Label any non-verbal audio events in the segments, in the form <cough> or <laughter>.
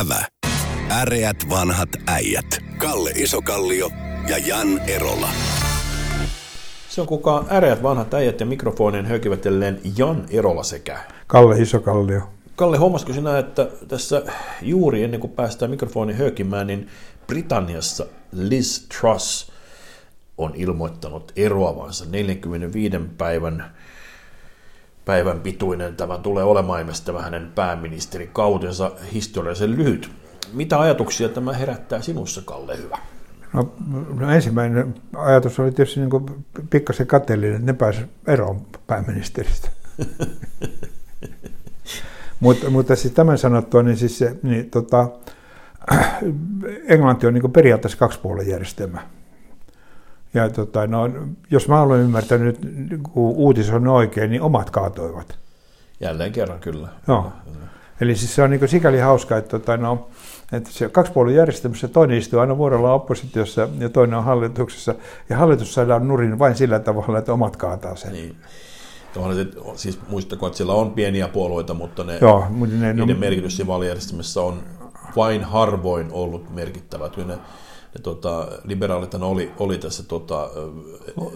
Ävä. Äreät vanhat äijät. Kalle Isokallio ja Jan Erola. Se on kukaan äreät vanhat äijät ja mikrofonien hökivätelleen Jan Erola sekä. Kalle Isokallio. Kalle, huomasiko sinä, että tässä juuri ennen kuin päästään mikrofonin hökimään, niin Britanniassa Liz Truss on ilmoittanut eroavansa 45 päivän päivän pituinen tämä tulee olemaan ilmeisesti hänen pääministerikautensa historiallisen lyhyt. Mitä ajatuksia tämä herättää sinussa, Kalle Hyvä? No, no ensimmäinen ajatus oli tietysti niin pikkasen kateellinen, että ne pääsivät eroon pääministeristä. <laughs> mutta, mutta siis tämän sanottua, niin, siis se, niin tota, <clears throat> Englanti on niin periaatteessa kaksipuolen Ja tota, no, jos mä olen ymmärtänyt, kun uutis on oikein, niin omat kaatoivat. Jälleen kerran kyllä. Joo. Eli siis se on niin sikäli hauska, että, tota, no, että se kaksipuolen järjestelmässä toinen istuu aina vuorolla oppositiossa ja toinen on hallituksessa. Ja hallitus saadaan nurin vain sillä tavalla, että omat kaataa sen. Niin. Siis muistako, että siellä on pieniä puolueita, mutta ne, Joo, mutta ne, niiden no, merkitys siinä vaalijärjestelmässä on vain harvoin ollut merkittävä. Kyllä ne, ne tota, liberaalit oli, oli tässä tota,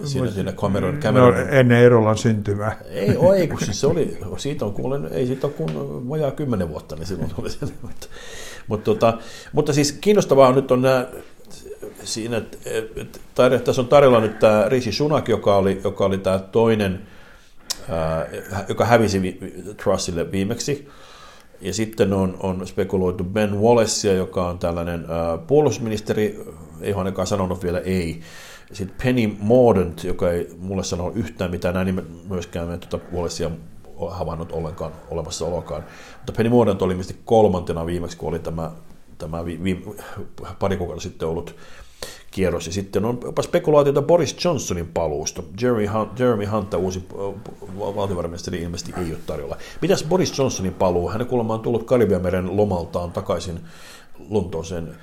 siinä, siinä Cameron, Cameron. No, ennen Erolan syntymää. Ei, oh, ei kun siis se oli, siitä on kuulen, ei siitä ole kuin vajaa kymmenen vuotta, niin silloin oli se. Mutta, mutta, tota, mutta siis kiinnostavaa nyt on nämä siinä, että, että tässä on tarjolla nyt tämä Rishi Sunak, joka oli, joka oli tämä toinen, ää, joka hävisi Trussille viimeksi. Ja sitten on, on spekuloitu Ben Wallace, joka on tällainen ää, puolustusministeri, ei ole ainakaan sanonut vielä ei. Sitten Penny Mordaunt, joka ei mulle sano yhtään mitään, näin myöskään tuota Wallacea havainnut ollenkaan olemassaolokaan. Mutta Penny Mordaunt oli ilmeisesti kolmantena viimeksi, kun oli tämä, tämä vi, vi, pari kuukautta sitten ollut kierros. Ja sitten on jopa spekulaatiota Boris Johnsonin paluusta. Jeremy Hunt, Jeremy Hunt uusi valtiovarainministeri ilmeisesti ei ole tarjolla. Mitäs Boris Johnsonin paluu? Hän kuulemma on tullut Karibianmeren lomaltaan takaisin Lontooseen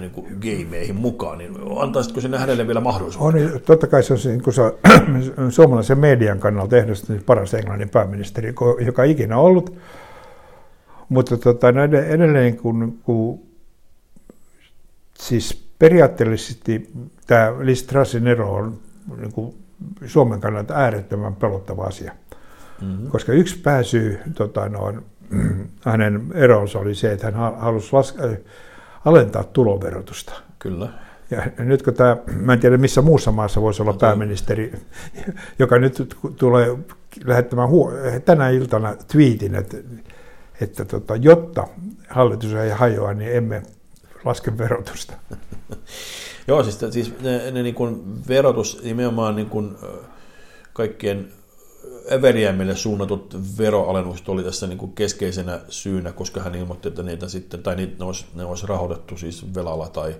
niin kuin gameihin mukaan, niin antaisitko sinne hänelle vielä mahdollisuuden? On, totta kai se on niin kuin se, <clears throat> suomalaisen median kannalta ehdottomasti paras englannin pääministeri, joka ikinä ollut. Mutta tota, no edelleen kun, kun siis periaatteellisesti tämä Liz Trussin ero on niin kuin Suomen kannalta äärettömän pelottava asia. Mm-hmm. Koska yksi pääsyy tota, noin, <clears throat> hänen eronsa oli se, että hän halusi laske- äh, alentaa tuloverotusta. Kyllä. Ja nyt kun tämä, <clears throat> mä en tiedä missä muussa maassa voisi olla no, pääministeri, <laughs> joka nyt tulee lähettämään huo- tänä iltana tweetin, että, että tota, jotta hallitus ei hajoa, niin emme laske verotusta. <laughs> Joo, siis, siis ne, ne niin kuin verotus, nimenomaan niin kuin kaikkien överiämmille suunnatut veroalennukset oli tässä niin kuin keskeisenä syynä, koska hän ilmoitti, että niitä sitten, tai niitä ne olisi, ne olisi rahoitettu siis velalla tai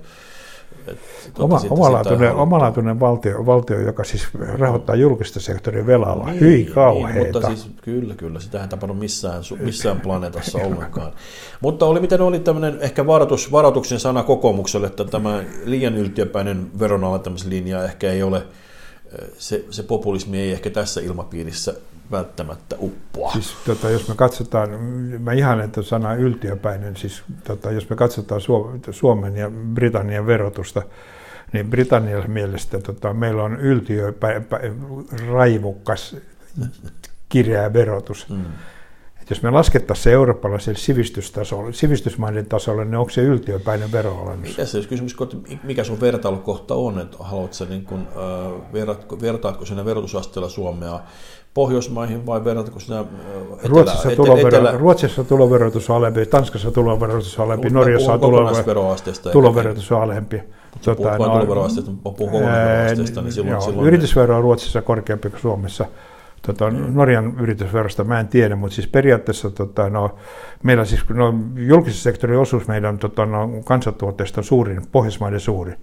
Oma, omalaatuinen, omalaatuinen valtio, valtio, joka siis rahoittaa julkista sektoria velalla. Niin, Hyi kauheeta. Niin, mutta siis, kyllä, kyllä. Sitä ei tapahdu missään, missään planeetassa ollenkaan. mutta oli miten oli tämmöinen ehkä varoitus, varoituksen sana kokoomukselle, että tämä liian yltiöpäinen veronalentamislinja ehkä ei ole, se, se populismi ei ehkä tässä ilmapiirissä välttämättä uppoa. Siis, tota, jos me katsotaan, mä ihan että sana yltiöpäinen, siis tota, jos me katsotaan Suomen ja Britannian verotusta, niin Britannian mielestä tota, meillä on yltiöpäin, raivukas kirjaa verotus. Mm. Et jos me laskettaisiin se eurooppalaiselle sivistystasolle, sivistysmaiden tasolle, niin onko se yltiöpäinen veroalennus? Mikä se kysymys, mikä sun vertailukohta on, että haluatko niin kun, äh, vertaatko, vertaatko sinne verotusasteella Suomea Pohjoismaihin vai verratko sinä etelä, Ruotsissa, etelä, tulovero, etelä, Ruotsissa tuloverotus on alempi, Tanskassa tuloverotus on alempi, Norjassa on tuloverotus on alempi. Puhut vain tuloveroasteesta, puhun kokonaisveroasteesta, niin silloin, joo, silloin... Yritysvero on Ruotsissa korkeampi kuin Suomessa. Tota, mm. Norjan yritysverosta mä en tiedä, mutta siis periaatteessa tota, no, meillä siis no, julkisen sektorin osuus meidän tota, no, kansantuotteesta on suurin, Pohjoismaiden suurin.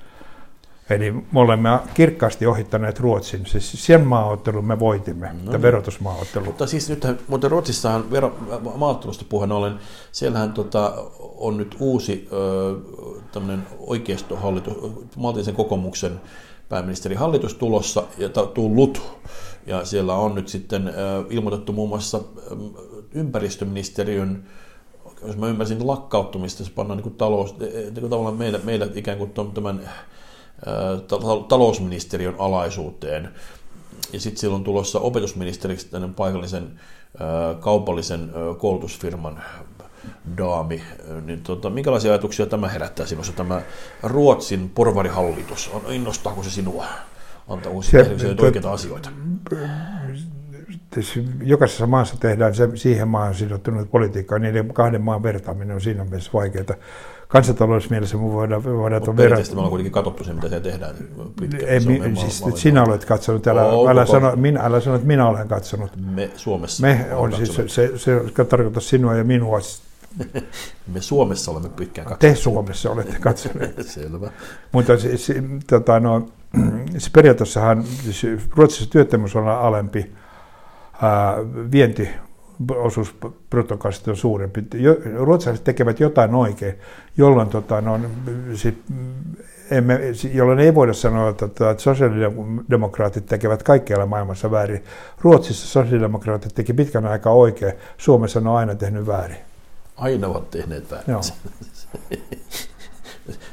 Eli me olemme kirkkaasti ohittaneet Ruotsin. Siis sen maaottelun me voitimme, no, niin. verotusmaaottelu. Mutta siis nyt, mutta Ruotsissahan vero, maaottelusta puheen ollen, siellähän tota, on nyt uusi tämmöinen oikeistohallitus, maltillisen kokoomuksen pääministeri hallitus tulossa ja tullut. Ja siellä on nyt sitten ilmoitettu muun muassa ympäristöministeriön jos mä ymmärsin lakkauttumista, se pannaan niin talous, niin kuin tavallaan meillä, meillä ikään kuin tämän talousministeriön alaisuuteen. Ja sitten silloin tulossa opetusministeriksi tänne paikallisen kaupallisen koulutusfirman daami, niin tota, minkälaisia ajatuksia tämä herättää sinussa, tämä Ruotsin porvarihallitus? On, innostaako se sinua? Antaako se, se oikeita asioita? Jokaisessa maassa tehdään se, siihen maahan sidottunut politiikkaa, niiden kahden maan vertaaminen on siinä mielessä vaikeaa kansantalousmielessä me voidaan, voidaan Mutta perinteisesti me ollaan kuitenkin katsottu se, mitä siellä tehdään. Ei, mi, siis maa, sinä olet katsonut, älä, oh, älä, sano, minä, älä sano, että minä olen katsonut. Me Suomessa Me on siis, se, se, se tarkoittaa sinua ja minua. <laughs> me Suomessa olemme pitkään katsoneet. Te Suomessa olette katsoneet. <laughs> Selvä. Mutta se, se, tota, no, se <clears throat> periaatteessahan siis Ruotsissa työttömyys on alempi, ää, vienti osuus bruttokansasta on suurempi. Ruotsalaiset tekevät jotain oikein, jolloin, tota, no, sit, emme, jolloin ei voida sanoa, että, että sosiaalidemokraatit tekevät kaikkialla maailmassa väärin. Ruotsissa sosiaalidemokraatit teki pitkän aikaa oikein, Suomessa ne on aina tehnyt väärin. Aina ovat tehneet väärin. Joo. <laughs>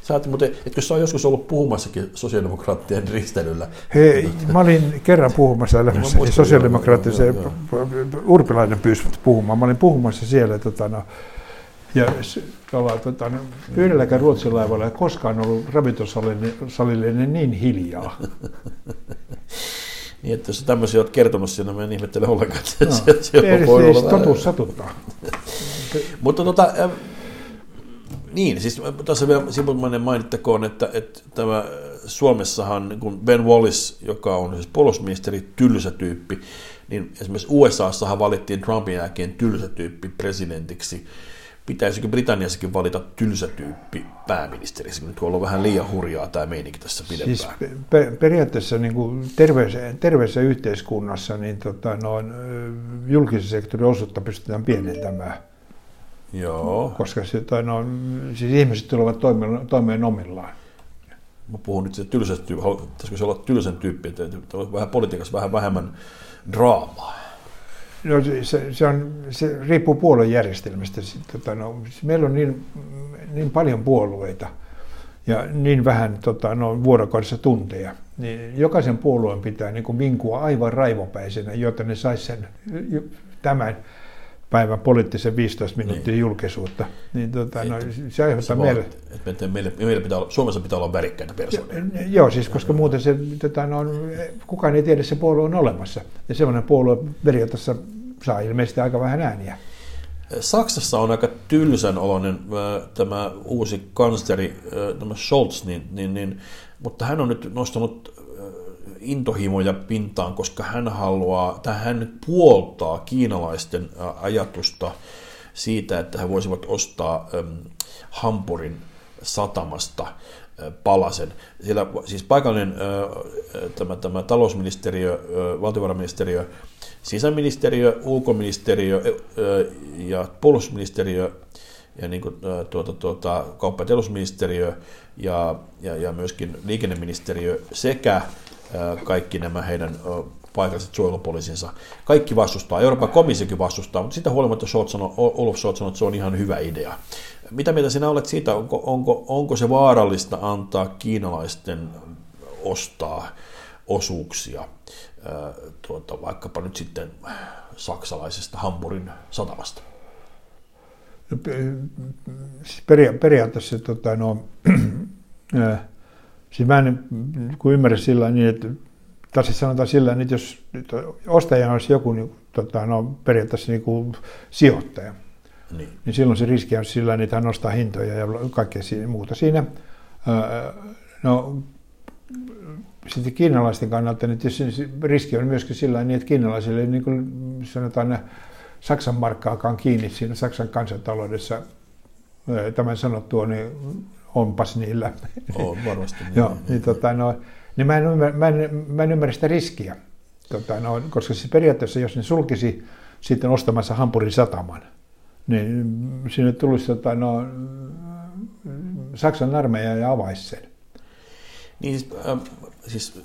Sä oot, mutta etkö sä ole joskus ollut puhumassakin sosiaalidemokraattien ristelyllä? Hei, mä olin kerran puhumassa elämässä niin sosiaalidemokraattisen, Urpilainen pyysi puhumaan. Mä olin puhumassa siellä, tota, no, ja ollaan, tota, no, yhdelläkään Ruotsin laivalla ei koskaan ollut ravintosalille niin hiljaa. <laughs> Niin, että jos tämmöisiä olet kertonut siinä, mä en ihmettele ollenkaan, että no, se, se voi olla totuus satuttaa. <laughs> Mutta tota, niin, siis tässä vielä sivumainen mainittakoon, että, että tämä Suomessahan niin kun Ben Wallace, joka on siis puolustusministeri, tylsä tyyppi, niin esimerkiksi USAssahan valittiin Trumpin jälkeen tylsä tyyppi presidentiksi. Pitäisikö Britanniassakin valita tylsä tyyppi pääministeriksi, nyt on vähän liian hurjaa tämä meininki tässä pidempään? Siis pe- periaatteessa niin kuin terveessä, terveessä yhteiskunnassa niin tota, noin, julkisen sektorin osuutta pystytään pienentämään Joo. Koska se, tai no, siis ihmiset tulevat toimeen, toimeen omillaan. Mä puhun nyt siitä tylsästä pitäisikö se olla tylsän tyyppi, että vähän politiikassa vähän vähemmän draamaa. No se, se, on, se riippuu puoluejärjestelmästä. Tota, no, meillä on niin, niin paljon puolueita ja niin vähän tota, no, vuorokaudessa tunteja, niin jokaisen puolueen pitää niin kuin vinkua aivan raivopäisenä, jotta ne saisi sen tämän päivän poliittisen 15 minuuttia niin. julkisuutta. Niin, tota, no, se aiheuttaa meille... Että meille, meille pitää olla, Suomessa pitää olla värikkäitä persoonia. Joo, siis koska muuten se, tota, no, kukaan ei tiedä, että se puolue on olemassa. Ja semmoinen puolue periaatteessa saa ilmeisesti aika vähän ääniä. Saksassa on aika tylsän oloinen tämä uusi kansleri, tämä Scholz, niin, niin, niin, mutta hän on nyt nostanut intohimoja pintaan, koska hän haluaa, tai hän puoltaa kiinalaisten ajatusta siitä, että he voisivat ostaa Hampurin satamasta palasen. Siellä siis paikallinen tämä, tämä talousministeriö, valtiovarainministeriö, sisäministeriö, ulkoministeriö ja puolustusministeriö ja niin kuin, tuota, tuota, kauppa- ja ja, ja, ja myöskin liikenneministeriö sekä kaikki nämä heidän paikalliset suojelupoliisinsa. Kaikki vastustaa, Euroopan komissiokin vastustaa, mutta sitä huolimatta Scholz sanoi, Olaf Scholz sanoi, että se on ihan hyvä idea. Mitä mieltä sinä olet siitä, onko, onko, onko se vaarallista antaa kiinalaisten ostaa osuuksia tuota, vaikkapa nyt sitten saksalaisesta Hamburgin satamasta? No, siis peria- periaatteessa tota, no, <clears throat> Siis mä en kun ymmärrä sillä niin, että, tai siis sanotaan sillä että jos ostajana olisi joku niin, tota, no, periaatteessa niin kuin sijoittaja, niin. niin silloin se riski on sillä että hän nostaa hintoja ja kaikkea muuta siinä. No, sitten kiinalaisten kannalta, niin riski on myöskin sillä niin, että kiinalaisille niin kuin sanotaan Saksan markkaakaan kiinni siinä Saksan kansantaloudessa tämän sanottua, niin onpas niillä. On varmasti. <laughs> Niin, Joo, niin, niin, tota, no, niin mä, en ymmärrä, mä, en, mä en ymmärrä sitä riskiä, tota, no, koska siis periaatteessa jos ne sulkisi sitten ostamassa Hampurin sataman, niin sinne tulisi tota, no, Saksan armeija ja avaisi sen. Niin siis, äh, siis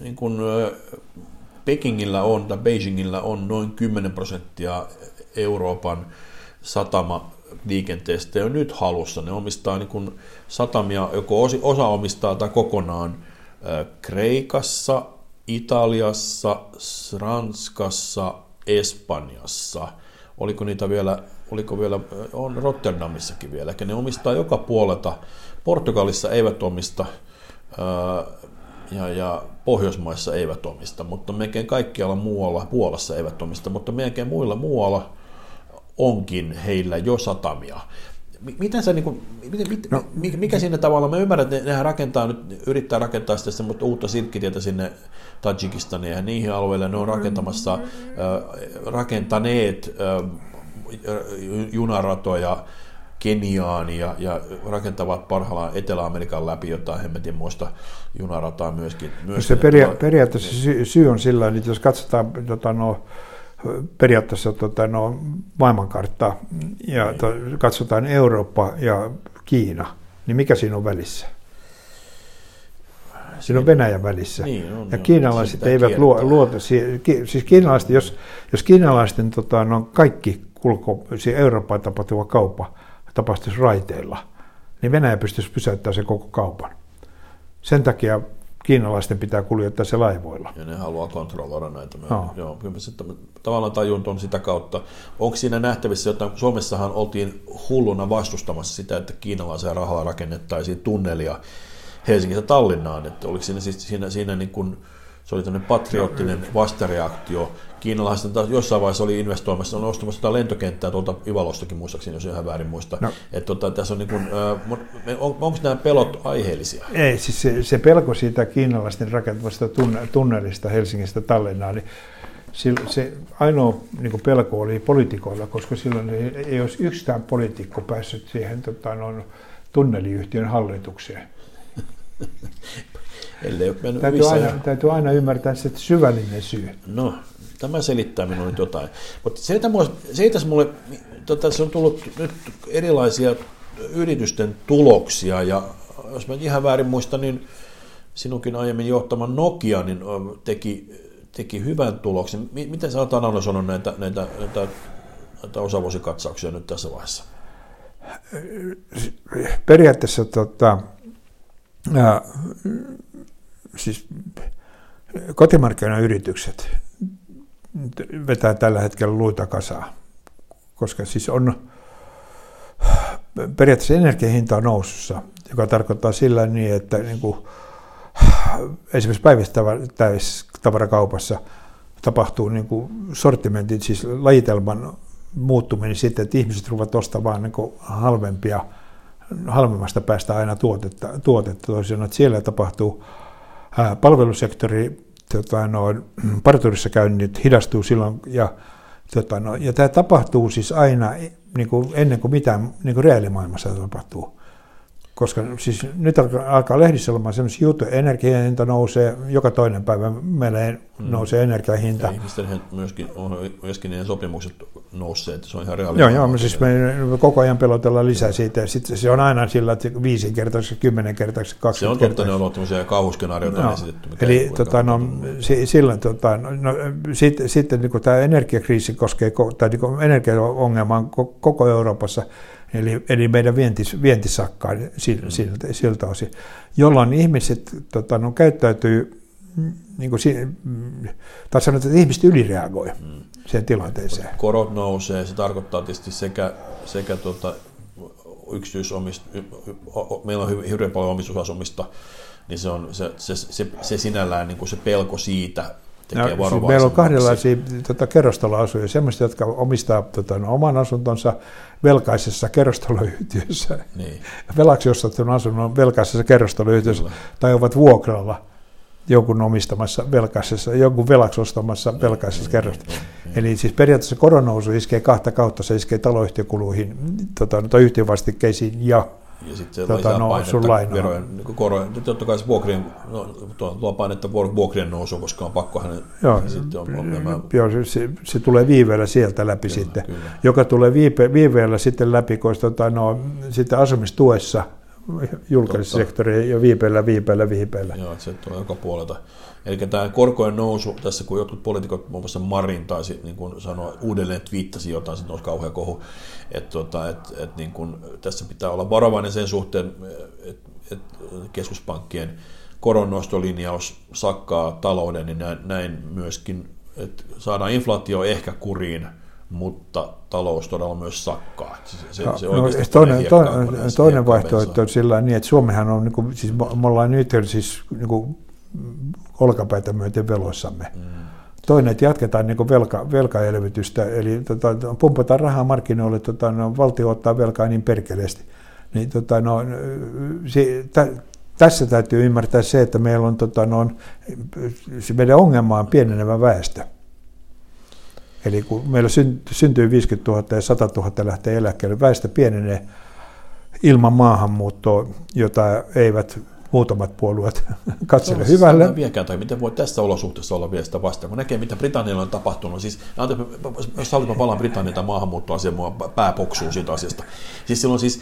niin kun, äh, Pekingillä on tai Beijingillä on noin 10 prosenttia Euroopan satama liikenteestä jo nyt halussa. Ne omistaa niin kuin satamia, joko osa omistaa tai kokonaan Kreikassa, Italiassa, Ranskassa, Espanjassa. Oliko niitä vielä, oliko vielä, on Rotterdamissakin vielä, ne omistaa joka puolelta. Portugalissa eivät omista, ja, ja Pohjoismaissa eivät omista, mutta melkein kaikkialla muualla, Puolassa eivät omista, mutta melkein muilla muualla onkin heillä jo satamia. Miten se, niin kuin, miten, no, mikä siinä tavalla, mä ymmärrän, että nehän rakentaa nyt, yrittää rakentaa sitä semmoista uutta silkkitietä sinne Tajikistaniin ja niihin alueille, ne on rakentamassa, äh, rakentaneet äh, junaratoja, Keniaan ja, ja rakentavat parhaillaan Etelä-Amerikan läpi jotain hemmetin muista junarataa myöskin. myöskin se peria- periaatteessa syy, syy on sillä että jos katsotaan tota, no, periaatteessa tota, no, maailmankarttaa ja niin. to, katsotaan Eurooppa ja Kiina, niin mikä siinä on välissä? Siinä on Venäjän välissä. Niin, on, ja kiinalaiset eivät luo, luota, siis kiinalaiset, jos, jos kiinalaisten tota, no, kaikki kulko, siis Eurooppaan tapahtuva kauppa tapahtuisi raiteilla, niin Venäjä pystyisi pysäyttämään sen koko kaupan. Sen takia kiinalaisten pitää kuljettaa se laivoilla. Ja ne haluaa kontrolloida näitä. No. Joo, kyllä se tavallaan tajun on sitä kautta. Onko siinä nähtävissä jotain, Suomessahan oltiin hulluna vastustamassa sitä, että kiinalaisen rahalla rakennettaisiin tunnelia Helsingistä Tallinnaan, että oliko siinä, siis, siinä, siinä niin kuin, se oli tämmöinen patriottinen vastareaktio. Kiinalaiset taas jossain vaiheessa oli investoimassa, on ostamassa jotain lentokenttää tuolta Ivalostakin muistaakseni, jos ihan väärin muista. No. Että tota, tässä on niin kuin, on, onko nämä pelot aiheellisia? Ei, siis se, se pelko siitä kiinalaisten rakentamasta tunnelista Helsingistä Tallinnaan, niin se ainoa niin pelko oli poliitikoilla, koska silloin ei, ei olisi yhtään poliitikko päässyt siihen tota, no, tunneliyhtiön hallitukseen. <laughs> Ellei ole mennyt täytyy, aina, ja... täytyy aina ymmärtää se syvällinen syy. No, tämä selittää minulle jotain. Mutta se, että se, että mulle, tota, se on tullut nyt erilaisia yritysten tuloksia, ja jos mä ihan väärin muistan, niin sinunkin aiemmin johtama Nokia niin teki, teki hyvän tuloksen. Miten sä oot analysoinut näitä, näitä, näitä, näitä osavuosikatsauksia nyt tässä vaiheessa? Periaatteessa tota, siis kotimarkkinayritykset vetää tällä hetkellä luita kasaa, koska siis on periaatteessa energiahinta on nousussa, joka tarkoittaa sillä niin, että niin kuin, esimerkiksi päivittäistavarakaupassa tapahtuu niin kuin sortimentin, siis lajitelman muuttuminen sitten, että ihmiset ruvat ostamaan niin halvempia, halvemmasta päästä aina tuotetta, tuotetta toisin, että siellä tapahtuu palvelusektori, tota, no, parturissa käynnit hidastuu silloin ja, tota, no, ja tämä tapahtuu siis aina niin kuin ennen kuin mitään niin kuin reaalimaailmassa tapahtuu. Koska siis nyt alkaa, alkaa lehdissä olemaan sellaisia juttuja, energiahinta nousee, joka toinen päivä meillä mm. nousee energiahinta. Ja ihmisten myöskin, on myöskin ne sopimukset nousseet, se on ihan reaali. Joo, joo, me siis me, koko ajan pelotellaan lisää siitä, ja sitten se on aina sillä, että viisi kertaisesti, kymmenen kertaisesti, kaksi Se on totta, ne on ollut tämmöisiä kauhuskenaarioita no, esitetty. Eli tota, no, silloin, tota, no, no, sitten, sitten niin tämä energiakriisi koskee, tai niin energiaongelma on koko Euroopassa, Eli, eli meidän vientis, vienti sakkaa siltä, mm. siltä, siltä osin, jolloin ihmiset tota, no, käyttäytyy, niin kuin, tai sanotaan, että ihmiset ylireagoi mm. siihen tilanteeseen. Korot nousee, se tarkoittaa tietysti sekä, sekä tuota, yksityisomista, meillä on hyvin paljon omistusasumista, niin se on se, se, se, se sinällään niin kuin se pelko siitä, tekee no, siis Meillä on kahdenlaisia tota, kerrostaloasuja, sellaisia, jotka omistaa tota, oman asuntonsa velkaisessa kerrostaloyhtiössä, niin. velaksi ostetun asunnon velkaisessa kerrostaloyhtiössä, Kyllä. tai ovat vuokralla jonkun omistamassa velkaisessa, jonkun velaksi ostamassa niin, velkaisessa niin, kerrostalossa. Niin, niin. Eli siis periaatteessa koronousu iskee kahta kautta, se iskee taloyhtiökuluihin, tota, yhtiövastikkeisiin ja ja sitten tota, no, painetta verojen, niin korojen, totta kai se vuokrien, no, tuo, tuo painetta vuokrien nousu, koska on pakko hänen, joo, sitten on, on nämä... joo se, se, tulee viiveellä sieltä läpi kyllä, sitten, kyllä. joka tulee viive, viiveellä sitten läpi, koska tota, no, sitten asumistuessa julkisen sektorin jo viipeillä, viipeillä, viipeillä. Joo, että se tulee joka puolelta. Eli tämä korkojen nousu, tässä kun jotkut poliitikot, muun muassa Marin taisi niin kuin sanoa, uudelleen twiittasi jotain, sitten nousi kauhean kohu, että, tota, että, että niin kuin, tässä pitää olla varovainen sen suhteen, että, että keskuspankkien koronnostolinjaus sakkaa talouden, niin näin, näin myöskin, että saadaan inflaatio ehkä kuriin, mutta talous todella myös sakkaa. Se, se, no, se no, toinen, toinen, toinen vaihtoehto on sillä niin, että Suomihan on, niin kuin, siis me ollaan nyt siis niin kuin, olkapäitä myöten veloissamme. Mm. Toinen, että jatketaan niin velka, velkaelvytystä, eli tota, pumpataan rahaa markkinoille, tota, no, valtio ottaa velkaa niin perkeleesti. Niin, tota, no, se, tä, tässä täytyy ymmärtää se, että meillä on, tota, no, se meidän ongelma on pienenevä väestö. Eli kun meillä syntyy 50 000 ja 100 000 lähtee eläkkeelle, väestö pienenee ilman maahanmuuttoa, jota eivät muutamat puolueet <laughs> katsele hyvälle. Viekään, tai miten voi tässä olosuhteessa olla vielä sitä vastaan, kun näkee, mitä Britannialla on tapahtunut. Siis, jos halutaan palaan Britannian tai maahanmuuttoasiaan, mua pää poksuu siitä asiasta. Siis silloin, siis,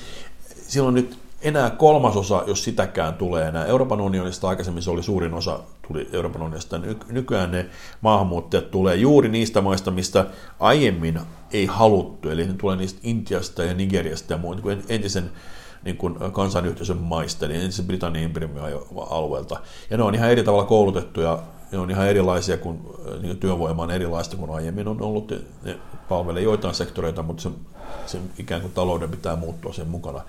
silloin nyt enää kolmasosa, jos sitäkään tulee enää. Euroopan unionista aikaisemmin se oli suurin osa tuli Euroopan unionista. Nykyään ne maahanmuuttajat tulee juuri niistä maista, mistä aiemmin ei haluttu. Eli ne tulee niistä Intiasta ja Nigeriasta ja muun niin entisen niin kuin kansanyhteisön maista, eli entisen Britannian imperiumin alueelta. Ja ne on ihan eri tavalla koulutettuja, ne on ihan erilaisia kuin, niin työvoima on erilaista kuin aiemmin on ollut. Ne palvelee joitain sektoreita, mutta se, se ikään kuin talouden pitää muuttua sen mukana.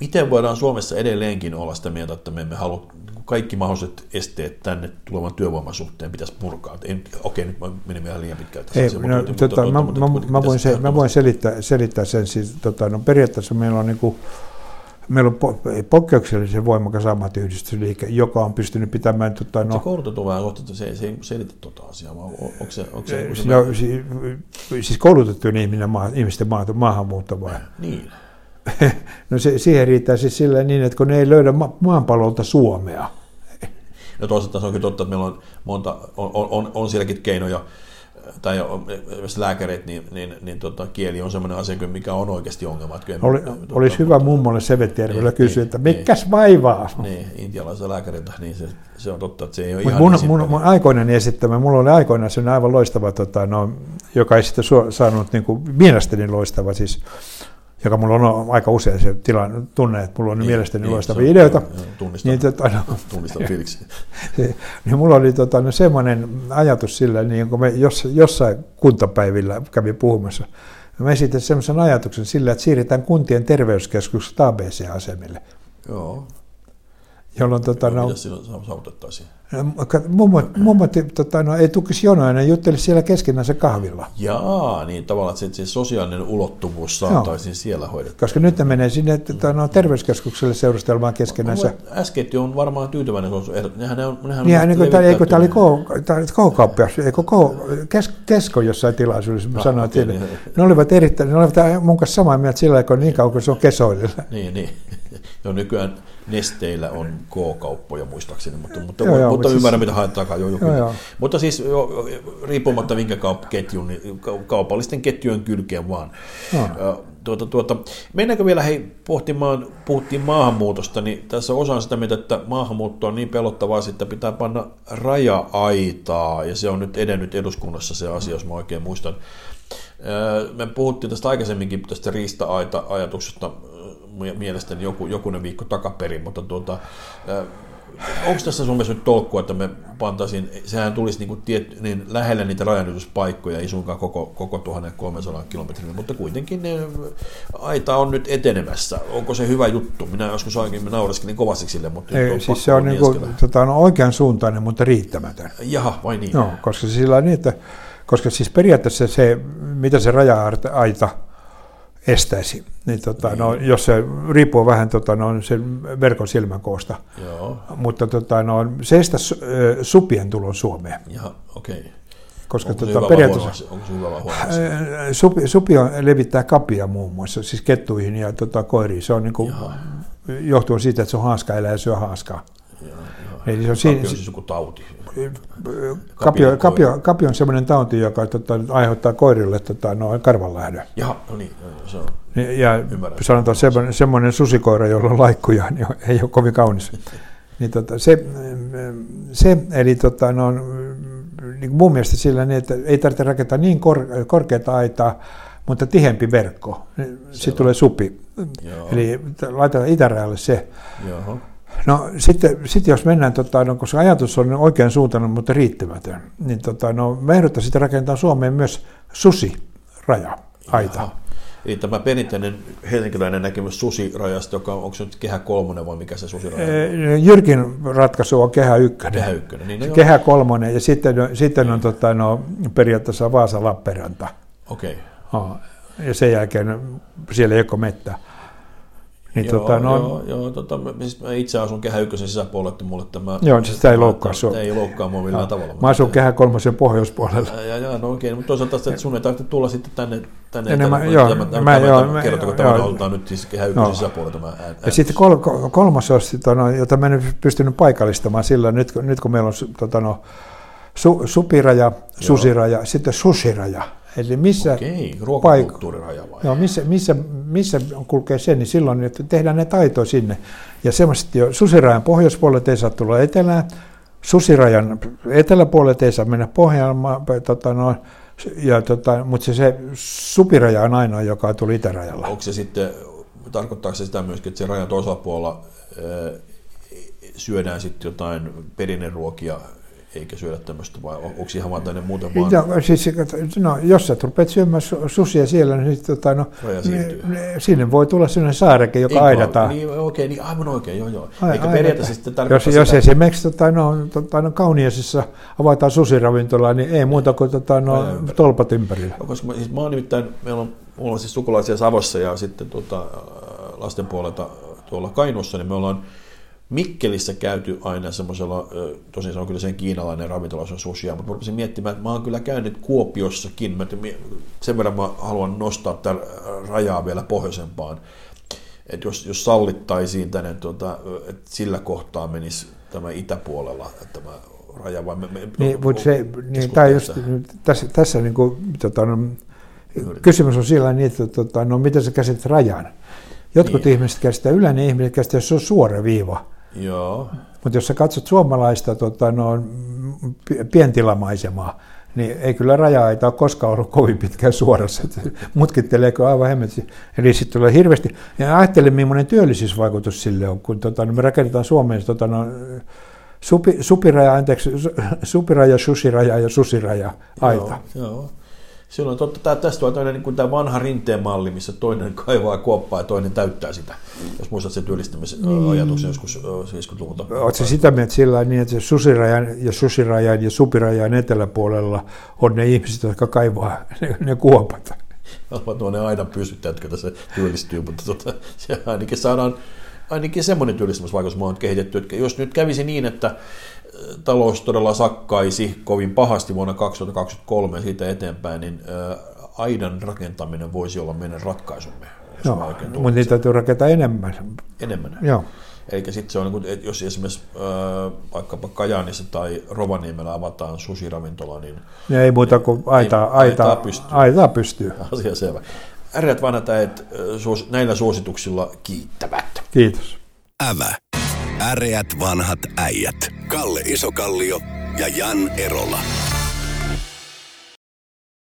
Miten voidaan Suomessa edelleenkin olla sitä mieltä, että me emme halua kaikki mahdolliset esteet tänne tulevan työvoiman suhteen pitäisi purkaa? En, okei, nyt mä menin vielä liian pitkältä. Ei, no, mutta, tota, mutta, mä, mutta, mä, mutta, mä, voin se, mä voin selittää, selittää sen. Siis, tota, no, periaatteessa meillä on niin kuin, meillä on poikkeuksellisen voimakas ammattiyhdistysliike, joka on pystynyt pitämään... Tota, no, se koulutettu vähän kohta, se, se ei selitä tuota asiaa, vai onko se... Onko se, onko se no, siis, siis koulutettujen ihminen, ihmisten maa, maahanmuutto vai? Niin. <laughs> no se, siihen riittää siis sillä niin, että kun ne ei löydä ma- maanpallolta Suomea. No toisaalta se onkin totta, että meillä on monta, on, on, on sielläkin keinoja, tai jos lääkärit, niin, niin, niin tota, kieli on sellainen asia, mikä on oikeasti ongelma. Että Oli, me, tota, olisi hyvä mummolle Sevetjärvellä niin, kysyä, että niin, mikäs vaivaa? Niin, intialaisella lääkäriltä, niin se, se on totta, että se ei ole Mut ihan mun, niin mun, mun aikoinen esittämä, mulla oli aikoinaan se aivan loistava, tota, no, joka ei sitten saanut niin kuin, mielestäni loistava, siis joka mulla on aika usein se tilanne, tunne, että mulla on niin, mielestäni niin, loistavia ideoita. Tunnistan, niin, tota, no, tunnistan <laughs> niin mulla oli tota, no, semmoinen ajatus sillä, niin kun me jos, jossain kuntapäivillä kävi puhumassa, mä esitin semmoisen ajatuksen sillä, että siirretään kuntien terveyskeskukset ABC-asemille. Joo. Jolloin, tota, no, Mitä silloin saavutettaisiin? Mummot tota, no, ei tukisi jonoja, ne juttelisi siellä keskenään se kahvilla. Jaa, niin tavallaan, että se, se sosiaalinen ulottuvuus saataisiin no. siellä hoidettua. Koska nyt ne menee sinne tota, no, terveyskeskukselle seurustelmaan keskenään. Äsketti on varmaan tyytyväinen, koska nehän, nehän, nehän niin, niin tämä, eikö, tämä oli K-kauppias, eikö K, kes, Kesko jossain tilaisuudessa, mä no, sanoin, että niin. ne olivat erittäin, ne olivat mun kanssa samaa mieltä sillä kun niin kauan kuin se on kesoililla. Niin, niin. <laughs> Jo nykyään nesteillä on K-kauppoja muistaakseni, mutta, mutta, joo, joo, mutta siis, ymmärrän, mitä haetaan. Jo, joo, joo. Mutta siis jo, riippumatta minkä ketjun, niin kaupallisten ketjujen kylkeen vaan. No. Tuota, tuota, mennäänkö vielä hei, pohtimaan, puhuttiin maahanmuutosta, niin tässä osa on sitä mieltä, että maahanmuutto on niin pelottavaa, että pitää panna raja-aitaa, ja se on nyt edennyt eduskunnassa se asia, jos mä oikein muistan. Me puhuttiin tästä aikaisemminkin tästä riista-aita-ajatuksesta mielestäni joku, jokunen viikko takaperin, mutta tuota, onko tässä Suomessa nyt tolkkua, että me pantaisiin, sehän tulisi niin, kuin tiet, niin lähelle niitä rajanylityspaikkoja, ei suinkaan koko, koko 1300 kilometriä, mutta kuitenkin ne, aita on nyt etenemässä. Onko se hyvä juttu? Minä joskus aiemmin naureskelin kovasti sille, mutta ei, siis se on, niin kuin, tota, on oikean suuntainen, mutta riittämätön. Jaha, vai niin? No, koska sillä on niin, että, koska siis periaatteessa se, mitä se raja-aita estäisi. Niin, tota, niin. No, jos se riippuu vähän tota, no, sen verkon silmänkoosta. Joo. Mutta tota, no, se estä supien tulon Suomeen. Jaha, okei. Okay. Koska onko tota, periaatteessa onko se hyvä vai supi, supi on, levittää kapia muun muassa, siis kettuihin ja tota, koiriin. Se on niin kuin, johtuu siitä, että se on haaska ja syö haaskaa. Eli se on siinä, kapio on siis joku tauti. Kapio, kapio, kapio on sellainen tauti, joka tota, aiheuttaa koirille tota, no, karvanlähdön. Jaha, no niin, se on. Ja Ymmärrän. sanotaan semmoinen, semmoinen susikoira, jolla on laikkuja, niin ei ole kovin kaunis. <laughs> niin, tota, se, se, eli tota, no, niin mun mielestä sillä niin, että ei tarvitse rakentaa niin kor, korkeata aitaa, mutta tihempi verkko. Sitten tulee supi. Joo. Eli laitetaan itärajalle se. Joo. No sitten, sitten jos mennään, tota, no, koska ajatus on oikean suuntainen, mutta riittämätön, niin tota, no, mä ehdottaisin sitä rakentaa Suomeen myös susi-raja, aita. Eli tämä perinteinen helsinkiläinen näkemys susirajasta, joka on, onko se nyt kehä kolmonen vai mikä se susiraja on? Jyrkin ratkaisu on kehä ykkönen. Kehä ykkönen, niin Kehä kolmonen ja sitten, sitten on tota, no, periaatteessa Vaasa-Lappeenranta. Okei. Okay. Ja sen jälkeen siellä ei ole mettä. Niin, joo, tota, no, joo, joo tota, siis mä itse asun Kehä Ykkösen sisäpuolella, että mulle tämä... Joo, siis sitä ei loukkaa sinua. Ei loukkaa mua millään tavalla. Mä asun Kehä Kolmosen pohjoispuolella. Ja, ja, no okei, mutta toisaalta että sun ei tarvitse tulla sitten tänne, tänne Enemmän, tänne, joo, tämä, mä, tämä, joo, kertoo, kun tämä halutaan nyt siis Kehä Ykkösen no. sisäpuolella tämä ään, Ja sitten kol, tota, no, jota mä en pystynyt paikallistamaan sillä, nyt, nyt kun meillä on tota, no, su, supiraja, susiraja, sitten susiraja. Eli missä, Okei, ruokakulttuuriraja vai? Joo, missä, missä, missä kulkee se, niin silloin että tehdään ne taito sinne. Ja semmoisesti jo susirajan pohjoispuolelle ei saa tulla etelään, susirajan eteläpuolelle ei saa mennä pohjaan, tota, no, ja, tota, mutta se, se supiraja on ainoa, joka tuli itärajalla. Onko se sitten, tarkoittaako se sitä myöskin, että se rajan toisella puolella syödään sitten jotain perinneruokia eikä syödä tämmöistä, vai onko ihan vaan tänne muuten vaan? No, siis, no, jos sä rupeat syömään susia siellä, niin, tota, no, niin, sinne voi tulla sellainen saareke, joka Eikö, aidataan. Niin, okei, niin aivan oikein, joo joo. Ai, Eikä periaatteessa sitten jos, sitä... jos esimerkiksi tota, no, tota, no, Kauniasissa avataan susiravintola, niin ei muuta kuin tota, no, tolpat ympärillä. No, koska mä, siis mä oon nimittäin, meillä on, mulla on siis sukulaisia Savossa ja sitten tota, lasten puolelta tuolla Kainuussa, niin me ollaan Mikkelissä käyty aina semmoisella, tosin se on kyllä sen kiinalainen ravintola, se on susia, mutta mä rupesin miettimään, että mä oon kyllä käynyt Kuopiossakin, mä, sen verran mä haluan nostaa tämän rajaa vielä pohjoisempaan, että jos, jos sallittaisiin tänne, tuota, että sillä kohtaa menisi tämä itäpuolella tämä raja, vai me, me niin, mutta se, niin, tämä just, tässä, tässä niin kuin, tota, no, kysymys on sillä niin, että tota, no, miten sä käsität rajan. Jotkut niin. ihmiset käsittää, yleinen ihminen käsittää, jos se on suora viiva. Joo. Mutta jos sä katsot suomalaista tota, no, pientilamaisemaa, niin ei kyllä raja-aita ole koskaan ollut kovin pitkään suorassa. Mutkitteleeko aivan hemmetsi. Eli sitten tulee hirveästi. Ja ajattelen, millainen työllisyysvaikutus sille on, kun tota, no, me rakennetaan Suomeen tota, no, supi, supiraja, anteeksi, supiraja, susiraja ja susiraja aita. Joo, joo silloin totta, tämä, tästä on toinen niin tämä vanha rinteen malli, missä toinen <laughs> kaivaa kuoppaa ja toinen täyttää sitä. Jos muistat sen työllistämisajatuksen mm. joskus 70-luvulta. Oletko sitä mieltä sillä niin, että susirajan ja susirajan ja supirajan eteläpuolella on ne ihmiset, jotka kaivaa <laughs> ne, ne kuopat? Ne aina pysyttäjät, jotka tässä työllistyy, mutta tota, se ainakin saadaan ainakin semmoinen työllistämisvaikutus on kehitetty, että jos nyt kävisi niin, että talous todella sakkaisi kovin pahasti vuonna 2023 ja siitä eteenpäin, niin aidan rakentaminen voisi olla meidän ratkaisumme. Joo, mutta niitä täytyy rakentaa enemmän. Enemmän. Joo. Eli sitten se on, jos esimerkiksi äh, vaikkapa Kajaanissa tai Rovaniemellä avataan susiravintola, niin... Ja ei muuta kuin aita, aita, aita, pystyy. aita pystyy. Asia selvä. Ärjät vanhat äijät näillä suosituksilla kiittävät. Kiitos. Ävä. Äreät vanhat äijät. Kalle Isokallio ja Jan Erola.